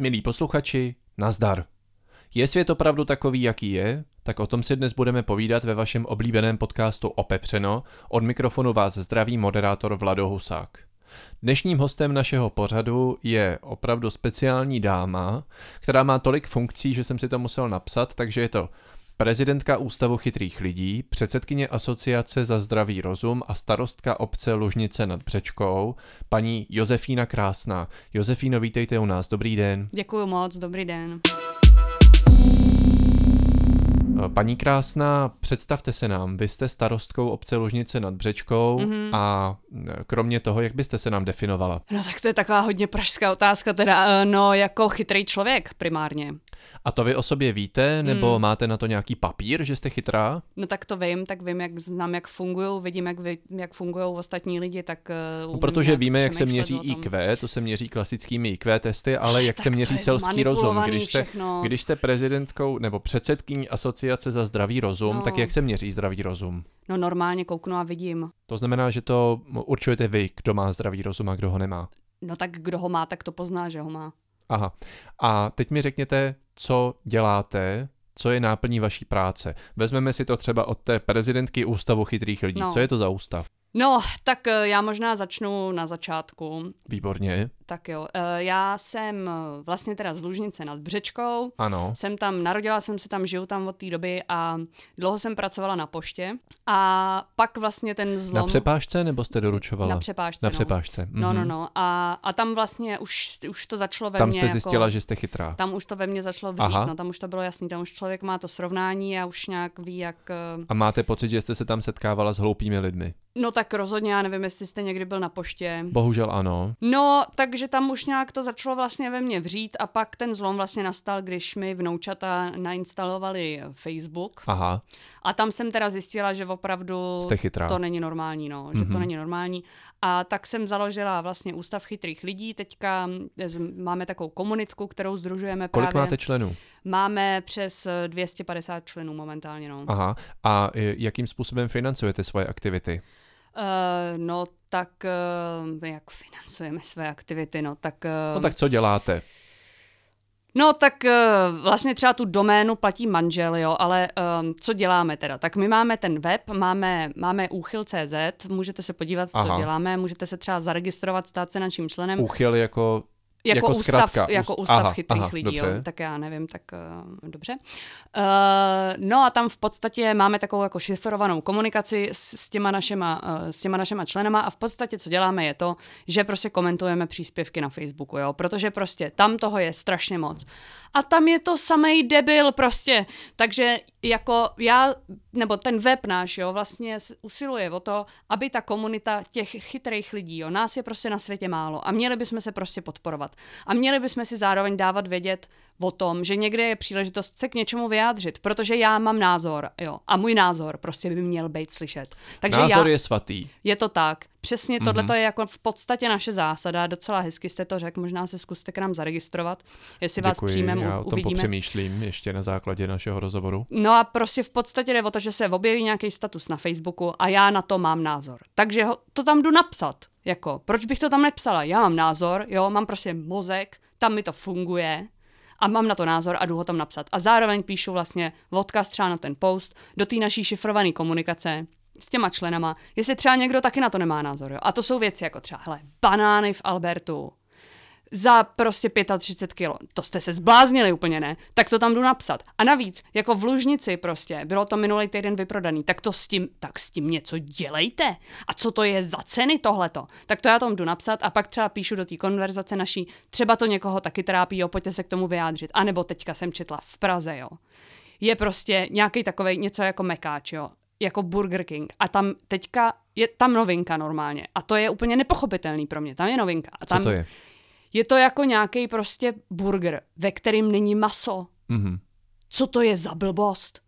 Milí posluchači, nazdar. Je svět opravdu takový, jaký je? Tak o tom si dnes budeme povídat ve vašem oblíbeném podcastu Opepřeno. Od mikrofonu vás zdraví moderátor Vlado Husák. Dnešním hostem našeho pořadu je opravdu speciální dáma, která má tolik funkcí, že jsem si to musel napsat, takže je to prezidentka Ústavu chytrých lidí, předsedkyně Asociace za zdravý rozum a starostka obce Lužnice nad Břečkou, paní Josefína Krásná. Josefíno, vítejte u nás, dobrý den. Děkuji moc, dobrý den. Paní Krásná, představte se nám, vy jste starostkou obce Lužnice nad Břečkou mm-hmm. a kromě toho, jak byste se nám definovala? No tak to je taková hodně pražská otázka, teda no jako chytrý člověk primárně. A to vy o sobě víte, nebo hmm. máte na to nějaký papír, že jste chytrá? No tak to vím, tak vím, jak znám, jak fungují, vidím, jak, vy, jak fungují ostatní lidi, tak... Uh, no, protože víme, jak se měří IQ, to se měří klasickými IQ testy, ale jak tak se měří selský rozum. Když jste, když jste prezidentkou nebo předsedkyní asociace za zdravý rozum, no. tak jak se měří zdravý rozum? No normálně kouknu a vidím. To znamená, že to určujete vy, kdo má zdravý rozum a kdo ho nemá. No tak kdo ho má, tak to pozná, že ho má. Aha. A teď mi řekněte, co děláte, co je náplní vaší práce. Vezmeme si to třeba od té prezidentky Ústavu chytrých lidí. No. Co je to za ústav? No, tak eh, já možná začnu na začátku. Výborně. Tak jo, eh, já jsem eh, vlastně teda z Lužnice nad Břečkou. Ano. Jsem tam, narodila jsem se tam, žiju tam od té doby a dlouho jsem pracovala na poště a pak vlastně ten zlom... Na přepážce nebo jste doručovala? Na přepážce, Na no. přepážce. No, no, mhm. no. A, a tam vlastně už, už to začalo ve tam mně Tam jste zjistila, jako, že jste chytrá. Tam už to ve mně začalo vřít, Aha. no tam už to bylo jasný, tam už člověk má to srovnání a už nějak ví, jak... A máte pocit, že jste se tam setkávala s hloupými lidmi? No tak rozhodně, já nevím, jestli jste někdy byl na poště. Bohužel ano. No, takže tam už nějak to začalo vlastně ve mně vřít a pak ten zlom vlastně nastal, když mi vnoučata nainstalovali Facebook. Aha. A tam jsem teda zjistila, že opravdu to není normální, no, že mm-hmm. to mhm. není normální. A tak jsem založila vlastně Ústav chytrých lidí. Teďka máme takovou komunitku, kterou združujeme Kolik právě. máte členů? Máme přes 250 členů momentálně, no. Aha. A jakým způsobem financujete svoje aktivity? Uh, no tak uh, jak financujeme své aktivity, no tak... Uh, no tak co děláte? No tak uh, vlastně třeba tu doménu platí manžel, jo, ale um, co děláme teda? Tak my máme ten web, máme, máme úchyl.cz, můžete se podívat, Aha. co děláme, můžete se třeba zaregistrovat, stát se naším členem. Úchyl jako jako, jako ústav, zkratka. jako ústav aha, chytrých aha, lidí, dobře. jo, tak já nevím, tak uh, dobře. Uh, no a tam v podstatě máme takovou jako šifrovanou komunikaci s, s, těma našima, uh, s těma našima členama a v podstatě co děláme je to, že prostě komentujeme příspěvky na Facebooku, jo, protože prostě tam toho je strašně moc. A tam je to samej debil prostě, takže jako já, nebo ten web náš, jo, vlastně usiluje o to, aby ta komunita těch chytrých lidí, jo, nás je prostě na světě málo a měli bychom se prostě podporovat. A měli bychom si zároveň dávat vědět o tom, že někde je příležitost se k něčemu vyjádřit, protože já mám názor, jo, a můj názor prostě by měl být slyšet. Takže názor já, je svatý. Je to tak. Přesně mm-hmm. tohle je jako v podstatě naše zásada, docela hezky jste to řekl, možná se zkuste k nám zaregistrovat, jestli Děkuji, vás přijmeme, já o tom uvidíme. popřemýšlím ještě na základě našeho rozhovoru. No a prostě v podstatě jde o to, že se objeví nějaký status na Facebooku a já na to mám názor. Takže ho, to tam jdu napsat. Jako, proč bych to tam nepsala? Já mám názor, jo, mám prostě mozek, tam mi to funguje, a mám na to názor a jdu ho tam napsat. A zároveň píšu vlastně odkaz třeba na ten post do té naší šifrované komunikace, s těma členama, jestli třeba někdo taky na to nemá názor. Jo? A to jsou věci jako třeba, hele, banány v Albertu za prostě 35 kilo. To jste se zbláznili úplně, ne? Tak to tam jdu napsat. A navíc, jako v Lužnici prostě, bylo to minulý týden vyprodaný, tak to s tím, tak s tím něco dělejte. A co to je za ceny tohleto? Tak to já tam jdu napsat a pak třeba píšu do té konverzace naší, třeba to někoho taky trápí, jo, pojďte se k tomu vyjádřit. A nebo teďka jsem četla v Praze, jo. Je prostě nějaký takový něco jako mekáč, jo jako Burger King. A tam teďka je tam novinka normálně. A to je úplně nepochopitelný pro mě. Tam je novinka. A tam Co to je? Je to jako nějaký prostě burger, ve kterým není maso. Mm-hmm. Co to je za blbost?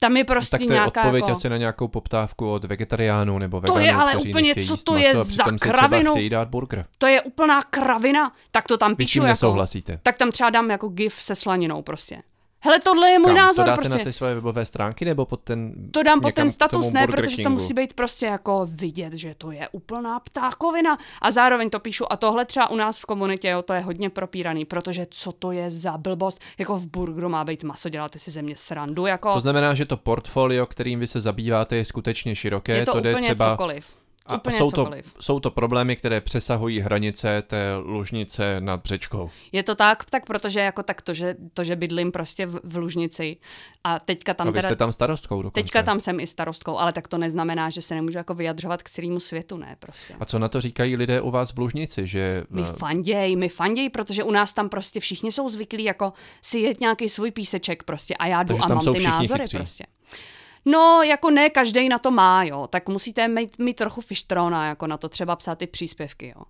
Tam je prostě tak to nějaká je odpověď jako... asi na nějakou poptávku od vegetariánů nebo veganů, To je ale úplně, co to je za kravinu? chtějí dát burger. To je úplná kravina. Tak to tam Vy píšu jako... nesouhlasíte? Tak tam třeba dám jako gif se slaninou prostě. Hele, tohle je můj Kam? názor to dáte prostě. na ty svoje webové stránky nebo pod ten To dám pod ten status, ne, protože to musí být prostě jako vidět, že to je úplná ptákovina. A zároveň to píšu. A tohle třeba u nás v komunitě, jo, to je hodně propíraný, protože co to je za blbost? Jako v burgeru má být maso, děláte si ze mě srandu, jako To znamená, že to portfolio, kterým vy se zabýváte, je skutečně široké. je to jde úplně třeba cokoliv. A úplně jsou to, jsou to problémy, které přesahují hranice té lužnice nad břečkou. Je to tak, tak protože jako tak to, že, to, že bydlím prostě v, v Lužnici a teďka tam a vy teda... jste tam starostkou dokonce. Teďka tam jsem i starostkou, ale tak to neznamená, že se nemůžu jako vyjadřovat k celému světu, ne prostě. A co na to říkají lidé u vás v Lužnici, že... My eh, fanděj, my fanděj, protože u nás tam prostě všichni jsou zvyklí jako si jet nějaký svůj píseček prostě a já jdu Takže a tam mám jsou ty názory chytří. prostě. No, jako ne každý na to má, jo, tak musíte mít, mít trochu fištrona, jako na to třeba psát ty příspěvky, jo.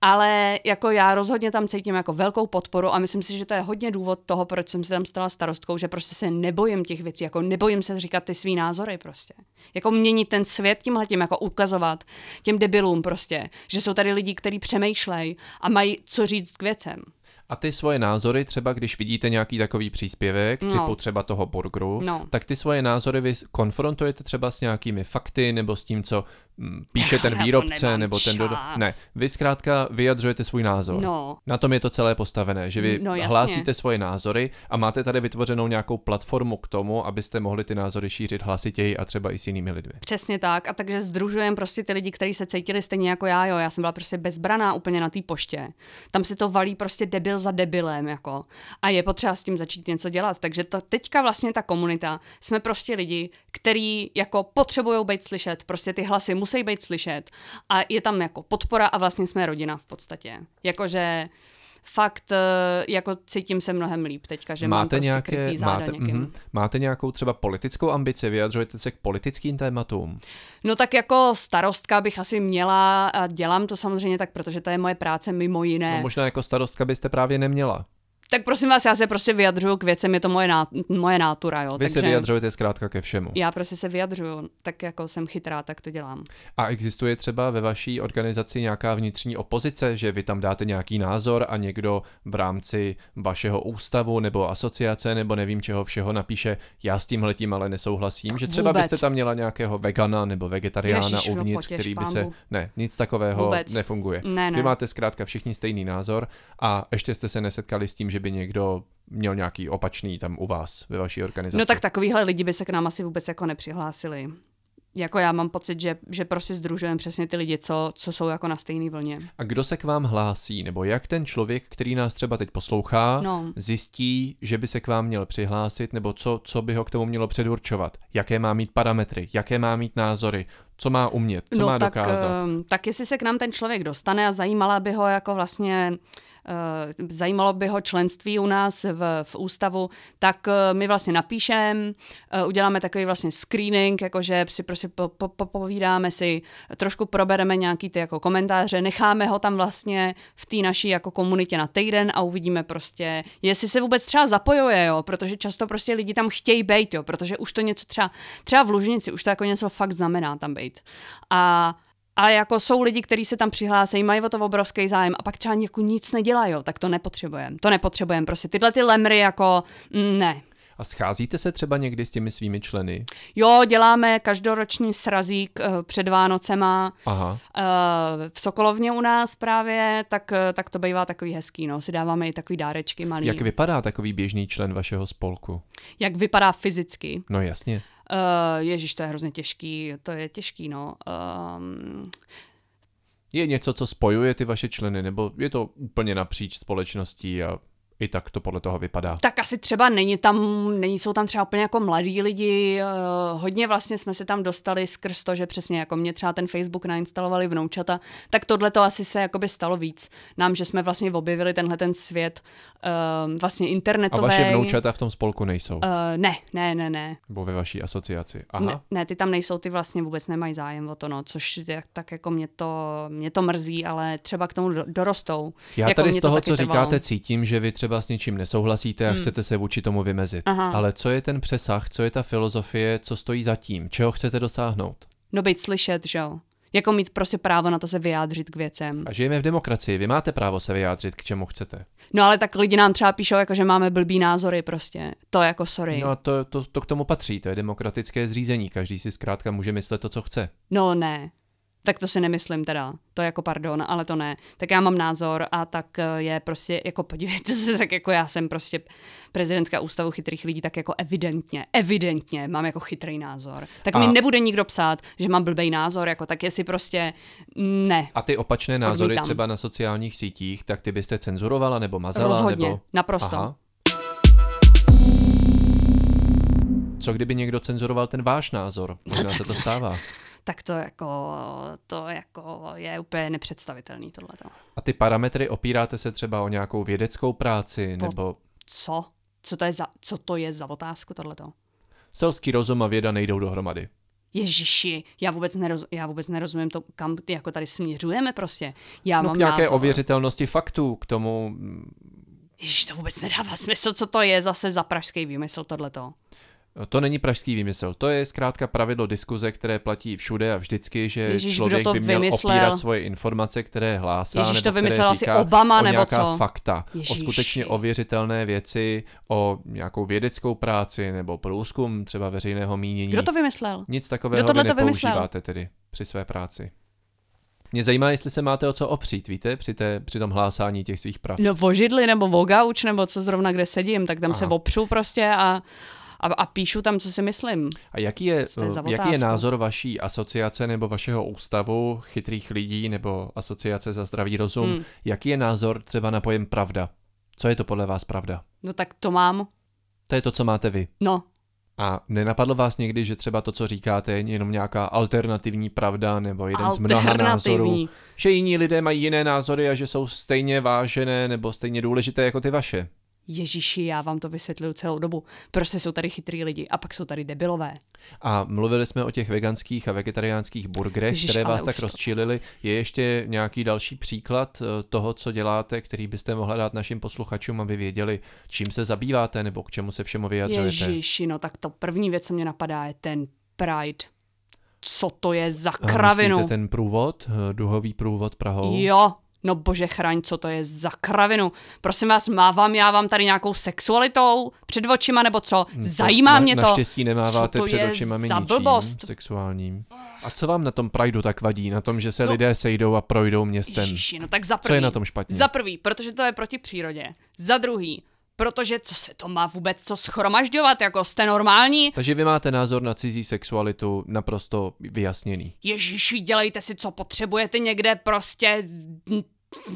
Ale jako já rozhodně tam cítím jako velkou podporu a myslím si, že to je hodně důvod toho, proč jsem se tam stala starostkou, že prostě se nebojím těch věcí, jako nebojím se říkat ty svý názory prostě. Jako měnit ten svět tímhle tím, jako ukazovat těm debilům prostě, že jsou tady lidi, kteří přemýšlejí a mají co říct k věcem. A ty svoje názory, třeba když vidíte nějaký takový příspěvek, No. typu třeba toho burgeru, No. tak ty svoje názory vy konfrontujete třeba s nějakými fakty nebo s tím, co píše ten výrobce nebo ten čas. Ne, vy zkrátka vyjadřujete svůj názor. No. Na tom je to celé postavené, že vy No, jasně. hlásíte svoje názory a máte tady vytvořenou nějakou platformu k tomu, abyste mohli ty názory šířit hlasitěji a třeba i s jinými lidmi. Přesně tak. A takže združujeme prostě ty lidi, kteří se cítili stejně jako já, jo. Já jsem byla prostě bezbraná úplně na té poště. Tam se to valí prostě debil za debilem, jako. A je potřeba s tím začít něco dělat. Takže to teďka vlastně ta komunita, jsme prostě lidi, kteří jako potřebují být slyšet. Prostě ty hlasy musí být slyšet. A je tam jako podpora a vlastně jsme rodina v podstatě. Jakože fakt eh, jako cítím se mnohem líp teďka, že mám máte, prostě nějaké, krytý záda máte, někým. mhm, máte nějakou třeba politickou ambici, vyjadřujete se k politickým tématům? No tak jako starostka bych asi měla a dělám to samozřejmě tak, protože to je moje práce mimo jiné. No, možná jako starostka byste právě neměla. Tak prosím vás, já se prostě vyjadřuju k věcem, je to moje, ná, moje nátura, jo. Vy takže se vyjadřujete zkrátka ke všemu. já prostě se vyjadřuju, tak jako jsem chytrá, tak to dělám. A existuje třeba ve vaší organizaci nějaká vnitřní opozice, že vy tam dáte nějaký názor a někdo v rámci vašeho ústavu nebo asociace nebo nevím čeho všeho napíše, já s tímhletím ale nesouhlasím, že třeba Vůbec. byste tam měla nějakého vegana nebo vegetariána Ježiš, uvnitř, potěš, který by se... Ne, nic takového Vůbec. nefunguje. Ne, ne. Vy máte zkrátka všichni stejný názor a ještě jste se nesetkali s tím, že by někdo měl nějaký opačný tam u vás ve vaší organizaci. No tak takovýhle lidi by se k nám asi vůbec jako nepřihlásili. Jako já mám pocit, že, že prostě združujeme přesně ty lidi, co, co jsou jako na stejné vlně. A kdo se k vám hlásí, nebo jak ten člověk, který nás třeba teď poslouchá, No. zjistí, že by se k vám měl přihlásit, nebo co, co by ho k tomu mělo předurčovat? Jaké má mít parametry, jaké má mít názory, co má umět, co no, má tak, dokázat? ehm, tak jestli se k nám ten člověk dostane a zajímala by ho jako vlastně eh, zajímalo by ho členství u nás v, v ústavu, tak eh, my vlastně napíšeme, uděláme takový vlastně screening, jakože si prostě po, po, po, povídáme si, trošku probereme nějaký ty jako komentáře, necháme ho tam vlastně v té naší jako komunitě na týden a uvidíme prostě, jestli se vůbec třeba zapojuje, jo, protože často prostě lidi tam chtějí být, jo, protože už to něco třeba, třeba v Lužnici, už to jako něco fakt znamená tam být. A ale jako jsou lidi, kteří se tam přihlásí, mají o to obrovský zájem a pak třeba jako nic nedělají, tak to nepotřebujeme. To nepotřebujeme, prostě tyhle ty lemry jako mm, ne. A scházíte se třeba někdy s těmi svými členy? Jo, děláme každoroční srazík eh, před Vánocema Aha. eh, v Sokolovně u nás právě, tak, eh, tak to bývá takový hezký, no. Si dáváme i takový dárečky malý. Jak vypadá takový běžný člen vašeho spolku? Jak vypadá fyzicky. No jasně. Uh, Ježíš, to je hrozně těžký, to je těžký, no. Um, Je něco, co spojuje ty vaše členy, nebo je to úplně napříč společností a i tak to podle toho vypadá? Tak asi třeba není tam, není, jsou tam třeba úplně jako mladí lidi, uh, hodně vlastně jsme se tam dostali skrz to, že přesně jako mě třeba ten Facebook nainstalovali vnoučata, tak tohle to asi se jakoby stalo víc. Nám, že jsme vlastně objevili tenhle ten svět uh, vlastně A internetový. vaše vnoučata v tom spolku nejsou? Uh, ne, ne, ne, ne. Nebo ve vaší asociaci? Aha. Ne, ne, ty tam nejsou, ty vlastně vůbec nemají zájem o to, no, což je, tak jako mě to, mě to mrzí, ale třeba k tomu do, dorostou. Já jako tady z to toho, co trvalo. říkáte, cítím, že vy třeba s něčím nesouhlasíte a Hmm. chcete se vůči tomu vymezit. Aha. Ale co je ten přesah, co je ta filozofie, co stojí za tím, čeho chcete dosáhnout? No být slyšet, že jo. Jako mít prostě právo na to se vyjádřit k věcem. A žijeme v demokracii, vy máte právo se vyjádřit, k čemu chcete. No ale tak lidi nám třeba píšou, jako že máme blbý názory prostě. To je jako sorry. No a to, to, to k tomu patří, to je demokratické zřízení, každý si zkrátka může myslet to, co chce. No ne, tak to si nemyslím teda, to jako pardon, ale to ne. Tak já mám názor a tak eh, je prostě, jako podívejte se, tak jako já jsem prostě prezidentka ústavu chytrých lidí, tak jako evidentně, evidentně mám jako chytrý názor. Tak a... mi nebude nikdo psát, že mám blbej názor, jako tak jestli prostě ne. A ty opačné názory Odmítám. třeba na sociálních sítích, tak ty byste cenzurovala nebo mazala? Rozhodně, nebo... naprosto. Aha. Co kdyby někdo cenzuroval ten váš názor? Možná se to stává tak to jako, to jako je úplně nepředstavitelný tohleto. A ty parametry opíráte se třeba o nějakou vědeckou práci, po nebo... Co? Co to je za, co to je za otázku tohleto? Selský rozum a věda nejdou dohromady. Ježiši, já vůbec, neroz, já vůbec nerozumím to, kam jako tady směřujeme prostě. Já no mám nějaké názor. ověřitelnosti faktů k tomu. Ježiš, to vůbec nedává smysl, co to je zase za pražský výmysl tohleto. To není pražský výmysl, to je zkrátka pravidlo diskuze, které platí všude a vždycky, že Ježíš, člověk by měl vymyslel? opírat svoje informace, které hlásá, Ježíš, to vymyslel asi Obama, o nebo nějaká co? fakta, Ježíši. o skutečně ověřitelné věci, o nějakou vědeckou práci nebo průzkum třeba veřejného mínění. Kdo to vymyslel? Nic takového vy nepoužíváte tedy při své práci. Mě zajímá, jestli se máte o co opřít, víte, při, té, při tom hlásání těch svých prav. No vožidly nebo vogauč, nebo co zrovna kde sedím, tak tam Aha. se opřu prostě a a, a píšu tam, co si myslím. A jaký je, jaký je názor vaší asociace nebo vašeho ústavu chytrých lidí nebo asociace za zdravý rozum? Hmm. Jaký je názor třeba na pojem pravda? Co je to podle vás pravda? No tak to mám. To je to, co máte vy. No. A nenapadlo vás někdy, že třeba to, co říkáte, je jenom nějaká alternativní pravda nebo jeden z mnoha názorů? Že jiní lidé mají jiné názory a že jsou stejně vážené nebo stejně důležité jako ty vaše? Ježíši, já vám to vysvětluju celou dobu. Prostě jsou tady chytrý lidi a pak jsou tady debilové. A mluvili jsme o těch veganských a vegetariánských burgerech, Ježiš, které vás tak to... rozčílili. Je ještě nějaký další příklad eh, toho, co děláte, který byste mohla dát našim posluchačům, aby věděli, čím se zabýváte nebo k čemu se všemu vyjadřujete? Ježíši, no tak to první věc, co mě napadá, je ten Pride. Co to je za kravinu? Myslíte ten průvod, eh, duhový průvod Prahou? Jo, No bože chraň, co to je za kravinu. Prosím vás, mávám já vám tady nějakou sexualitou před očima, nebo co? Hm, Zajímá na, mě to. Naštěstí nemáváte to před očima mi ničím blbost? sexuálním. A co vám na tom Prideu tak vadí? Na tom, že se no, lidé sejdou a projdou městem? Ježiši, no tak za prvý, co je na tom špatně? Za prvý, protože to je proti přírodě. Za druhý, Protože co se to má vůbec co schromažďovat, jako jste normální? Takže vy máte názor na cizí sexualitu naprosto vyjasněný. Ježíši, dělejte si, co potřebujete někde prostě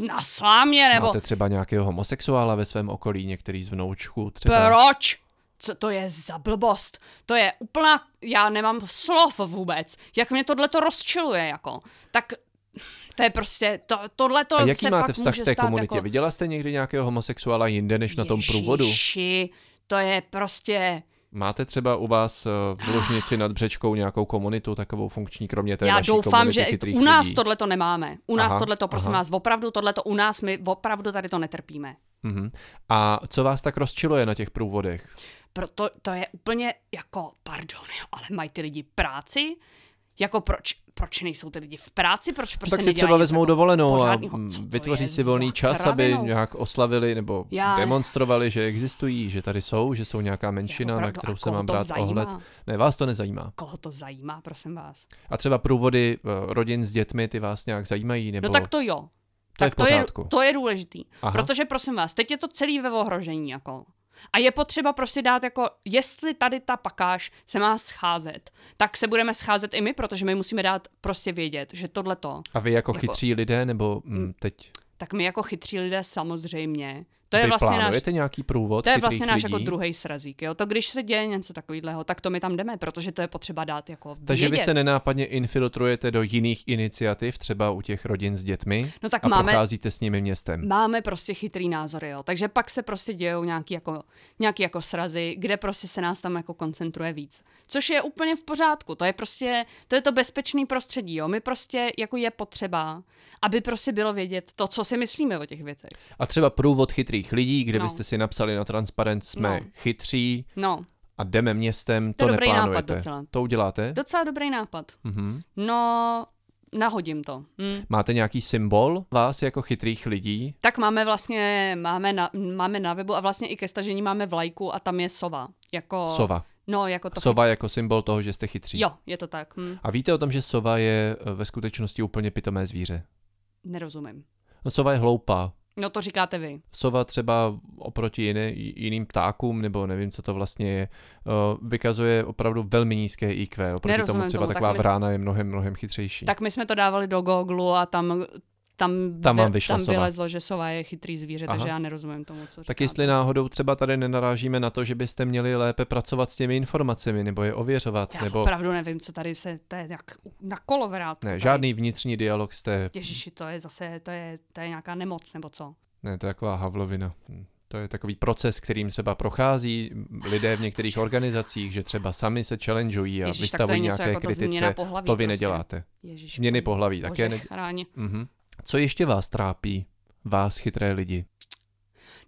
na slámě, nebo... Máte třeba nějakého homosexuála ve svém okolí, některý z vnoučků třeba? Proč? Co to je za blbost? To je úplná... Já nemám slov vůbec. Jak mě tohle to rozčiluje, jako. Tak to je prostě, to, tohle to A jaký se máte vztah k té komunitě? Jako... Viděla jste někdy nějakého homosexuála jinde než Ježiši, na tom průvodu? to je prostě Máte třeba u vás eh, v Ložnici nad Břečkou nějakou komunitu takovou funkční, kromě té Já doufám, že u nás lidí? tohle to nemáme. U nás tohle to, prosím aha. vás, opravdu tohle to u nás, my opravdu tady to netrpíme. Uh-huh. A co vás tak rozčiluje na těch průvodech? Proto to je úplně jako, pardon, ale mají ty lidi práci, jako proč, proč nejsou ty lidi v práci, proč prostě Tak si třeba vezmou dovolenou a vytvoří si volný čas, aby nějak oslavili nebo Já... demonstrovali, že existují, že tady jsou, že jsou nějaká menšina, jako na kterou se mám brát zajímá? ohled. Ne, vás to nezajímá. Koho to zajímá, prosím vás. A třeba průvody eh, rodin s dětmi, ty vás nějak zajímají? Nebo... No tak to jo. To tak je, to, je, to je důležitý. Aha. Protože prosím vás, teď je to celý ve ohrožení. Jako. A je potřeba prostě dát jako, jestli tady ta pakáž se má scházet, tak se budeme scházet i my, protože my musíme dát prostě vědět, že tohle to. A vy jako, jako chytří lidé, nebo mm, teď? Tak my jako chytří lidé samozřejmě to je vlastně náš, nějaký průvod To je vlastně náš lidí? jako druhý srazík. Jo? To když se děje něco takového, tak to my tam jdeme, protože to je potřeba dát jako Takže vědět. vy se nenápadně infiltrujete do jiných iniciativ, třeba u těch rodin s dětmi no tak a máme, procházíte s nimi městem. Máme prostě chytrý názory, jo. takže pak se prostě dějou nějaký jako, nějaký jako srazy, kde prostě se nás tam jako koncentruje víc. Což je úplně v pořádku, to je prostě, to je to bezpečný prostředí, jo. My prostě jako je potřeba, aby prostě bylo vědět to, co si myslíme o těch věcech. A třeba průvod chytrých lidí, kde no. byste si napsali na transparent, jsme no. chytří no. a jdeme městem, to, to neplánujete. Nápad docela. To uděláte? Docela dobrý nápad. Mm-hmm. No, nahodím to. Hm. Máte nějaký symbol vás jako chytrých lidí? Tak máme vlastně, máme na, máme na webu a vlastně i ke stažení máme vlajku a tam je sova. Jako, Sova. No, jako to Sova jako symbol toho, že jste chytří. Jo, je to tak. Hm. A víte o tom, že sova je eh, ve skutečnosti úplně pitomé zvíře? Nerozumím. No, sova je hloupá. No to říkáte vy. Sova třeba oproti jiné, jiným ptákům, nebo nevím, co to vlastně je, eh, vykazuje opravdu velmi nízké IQ. Oproti Nerozumím tomu třeba tomu, tak taková my- vrána je mnohem, mnohem chytřejší. Tak my jsme to dávali do Google a tam tam, Tam vám vy- vyšla tam sova. vylezlo, že sova je chytrý zvíře, Aha. takže já nerozumím tomu, co tak říkáte. jestli náhodou třeba tady nenarážíme na to, že byste měli lépe pracovat s těmi informacemi, nebo je ověřovat, Já nebo opravdu nevím, co tady se, to je jak na kolovrátku. ne, tady. žádný vnitřní dialog jste, Ježiši, to je zase, to je, to je nějaká nemoc, nebo co? ne, to je taková havlovina. Hm. To je takový proces, kterým třeba prochází lidé v některých organizacích, že třeba sami se challengeují a Ježiš, to vystavují nějaké jako kritice. pohlaví. To vy prostě. neděláte. Ježiš, Změny pohlaví Bože, také ne... chráň. Mhm. Co ještě vás trápí? Vás chytré lidi.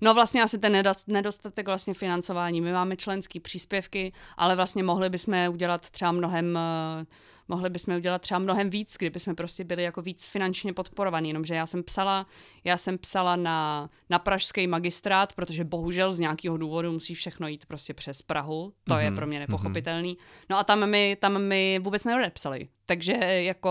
No vlastně asi ten nedostatek vlastně financování. My máme členský příspěvky, ale vlastně mohli bychom udělat třeba mnohem eh, mohli bychom udělat třeba mnohem víc, kdyby jsme prostě byli jako víc finančně podporovaní, jenomže já jsem psala, já jsem psala na, na pražský magistrát, protože bohužel z nějakého důvodu musí všechno jít prostě přes Prahu, to je Mhm, pro mě nepochopitelný. No a tam mi, tam mi vůbec neodepsali, takže jako,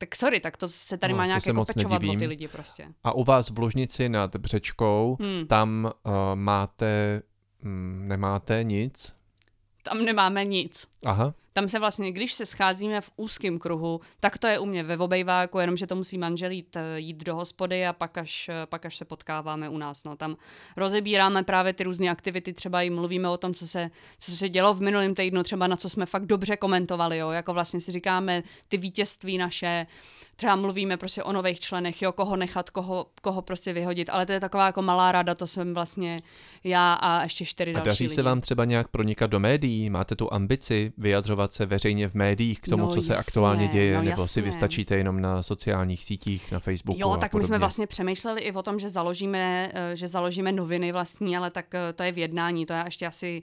tak sorry, tak to se tady No, má to nějak se jako pečovat o ty lidi prostě. A u vás v Lužnici nad Břečkou, Hmm. tam uh, máte, mm, nemáte nic? Tam nemáme nic. Aha, Tam se vlastně, když se scházíme v úzkém kruhu, tak to je u mě ve obejváku, jenomže to musí manžel jít, eh, jít do hospody a pak až, eh, pak až se potkáváme u nás. No. Tam rozebíráme právě ty různé aktivity, třeba i mluvíme o tom, co se, co se dělo v minulém týdnu, třeba na co jsme fakt dobře komentovali, jo. jako vlastně si říkáme ty vítězství naše, třeba mluvíme prostě o nových členech, jo, koho nechat, koho, koho prostě vyhodit, ale to je taková jako malá rada, to jsem vlastně já a ještě čtyři a další daří lidi. se vám třeba nějak pronikat do médií? Máte tu ambici vyjadřovat se veřejně v médiích k tomu, No co se jasně, aktuálně děje, no nebo si jasně. vystačíte jenom na sociálních sítích, na Facebooku Jo, a tak podobně? my jsme vlastně přemýšleli i o tom, že založíme, eh, že založíme noviny vlastní, ale tak eh, to je v jednání, to je ještě asi,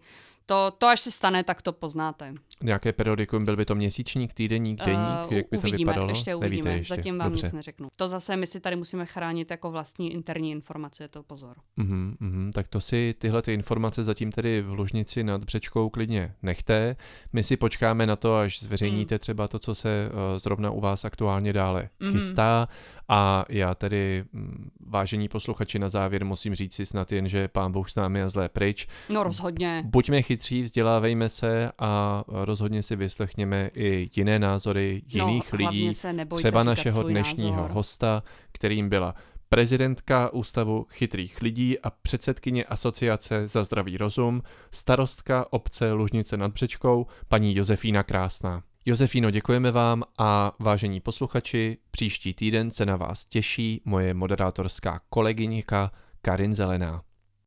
to, to až se stane, tak to poznáte. Nějaké periodikum, byl by to měsíčník, týdeník, deník, Eh, jak by to uvidíme, vypadalo? ještě Nevíte uvidíme, ještě. zatím vám Dobře. nic neřeknu. To zase my si tady musíme chránit jako vlastní interní informace, to pozor. Mhm, mhm, tak to si tyhle ty informace zatím tedy v Lužnici nad Břečkou klidně nechte. My si počkáme na to, až zveřejníte třeba to, co se uh, zrovna u vás aktuálně dále Mhm. chystá. A já tedy, mm, vážení posluchači, na závěr musím říct si snad jen, že pán Bůh s námi a zlé pryč. No rozhodně. Buďme chytří, vzdělávejme se a rozhodně si vyslechněme i jiné názory jiných no, lidí, se třeba našeho dnešního názor. hosta, kterým byla prezidentka Ústavu chytrých lidí a předsedkyně Asociace za zdravý rozum, starostka obce Lužnice nad Břečkou, paní Josefína Krásná. Josefíno, děkujeme vám a vážení posluchači, příští týden se na vás těší moje moderátorská kolegyňka Karin Zelená.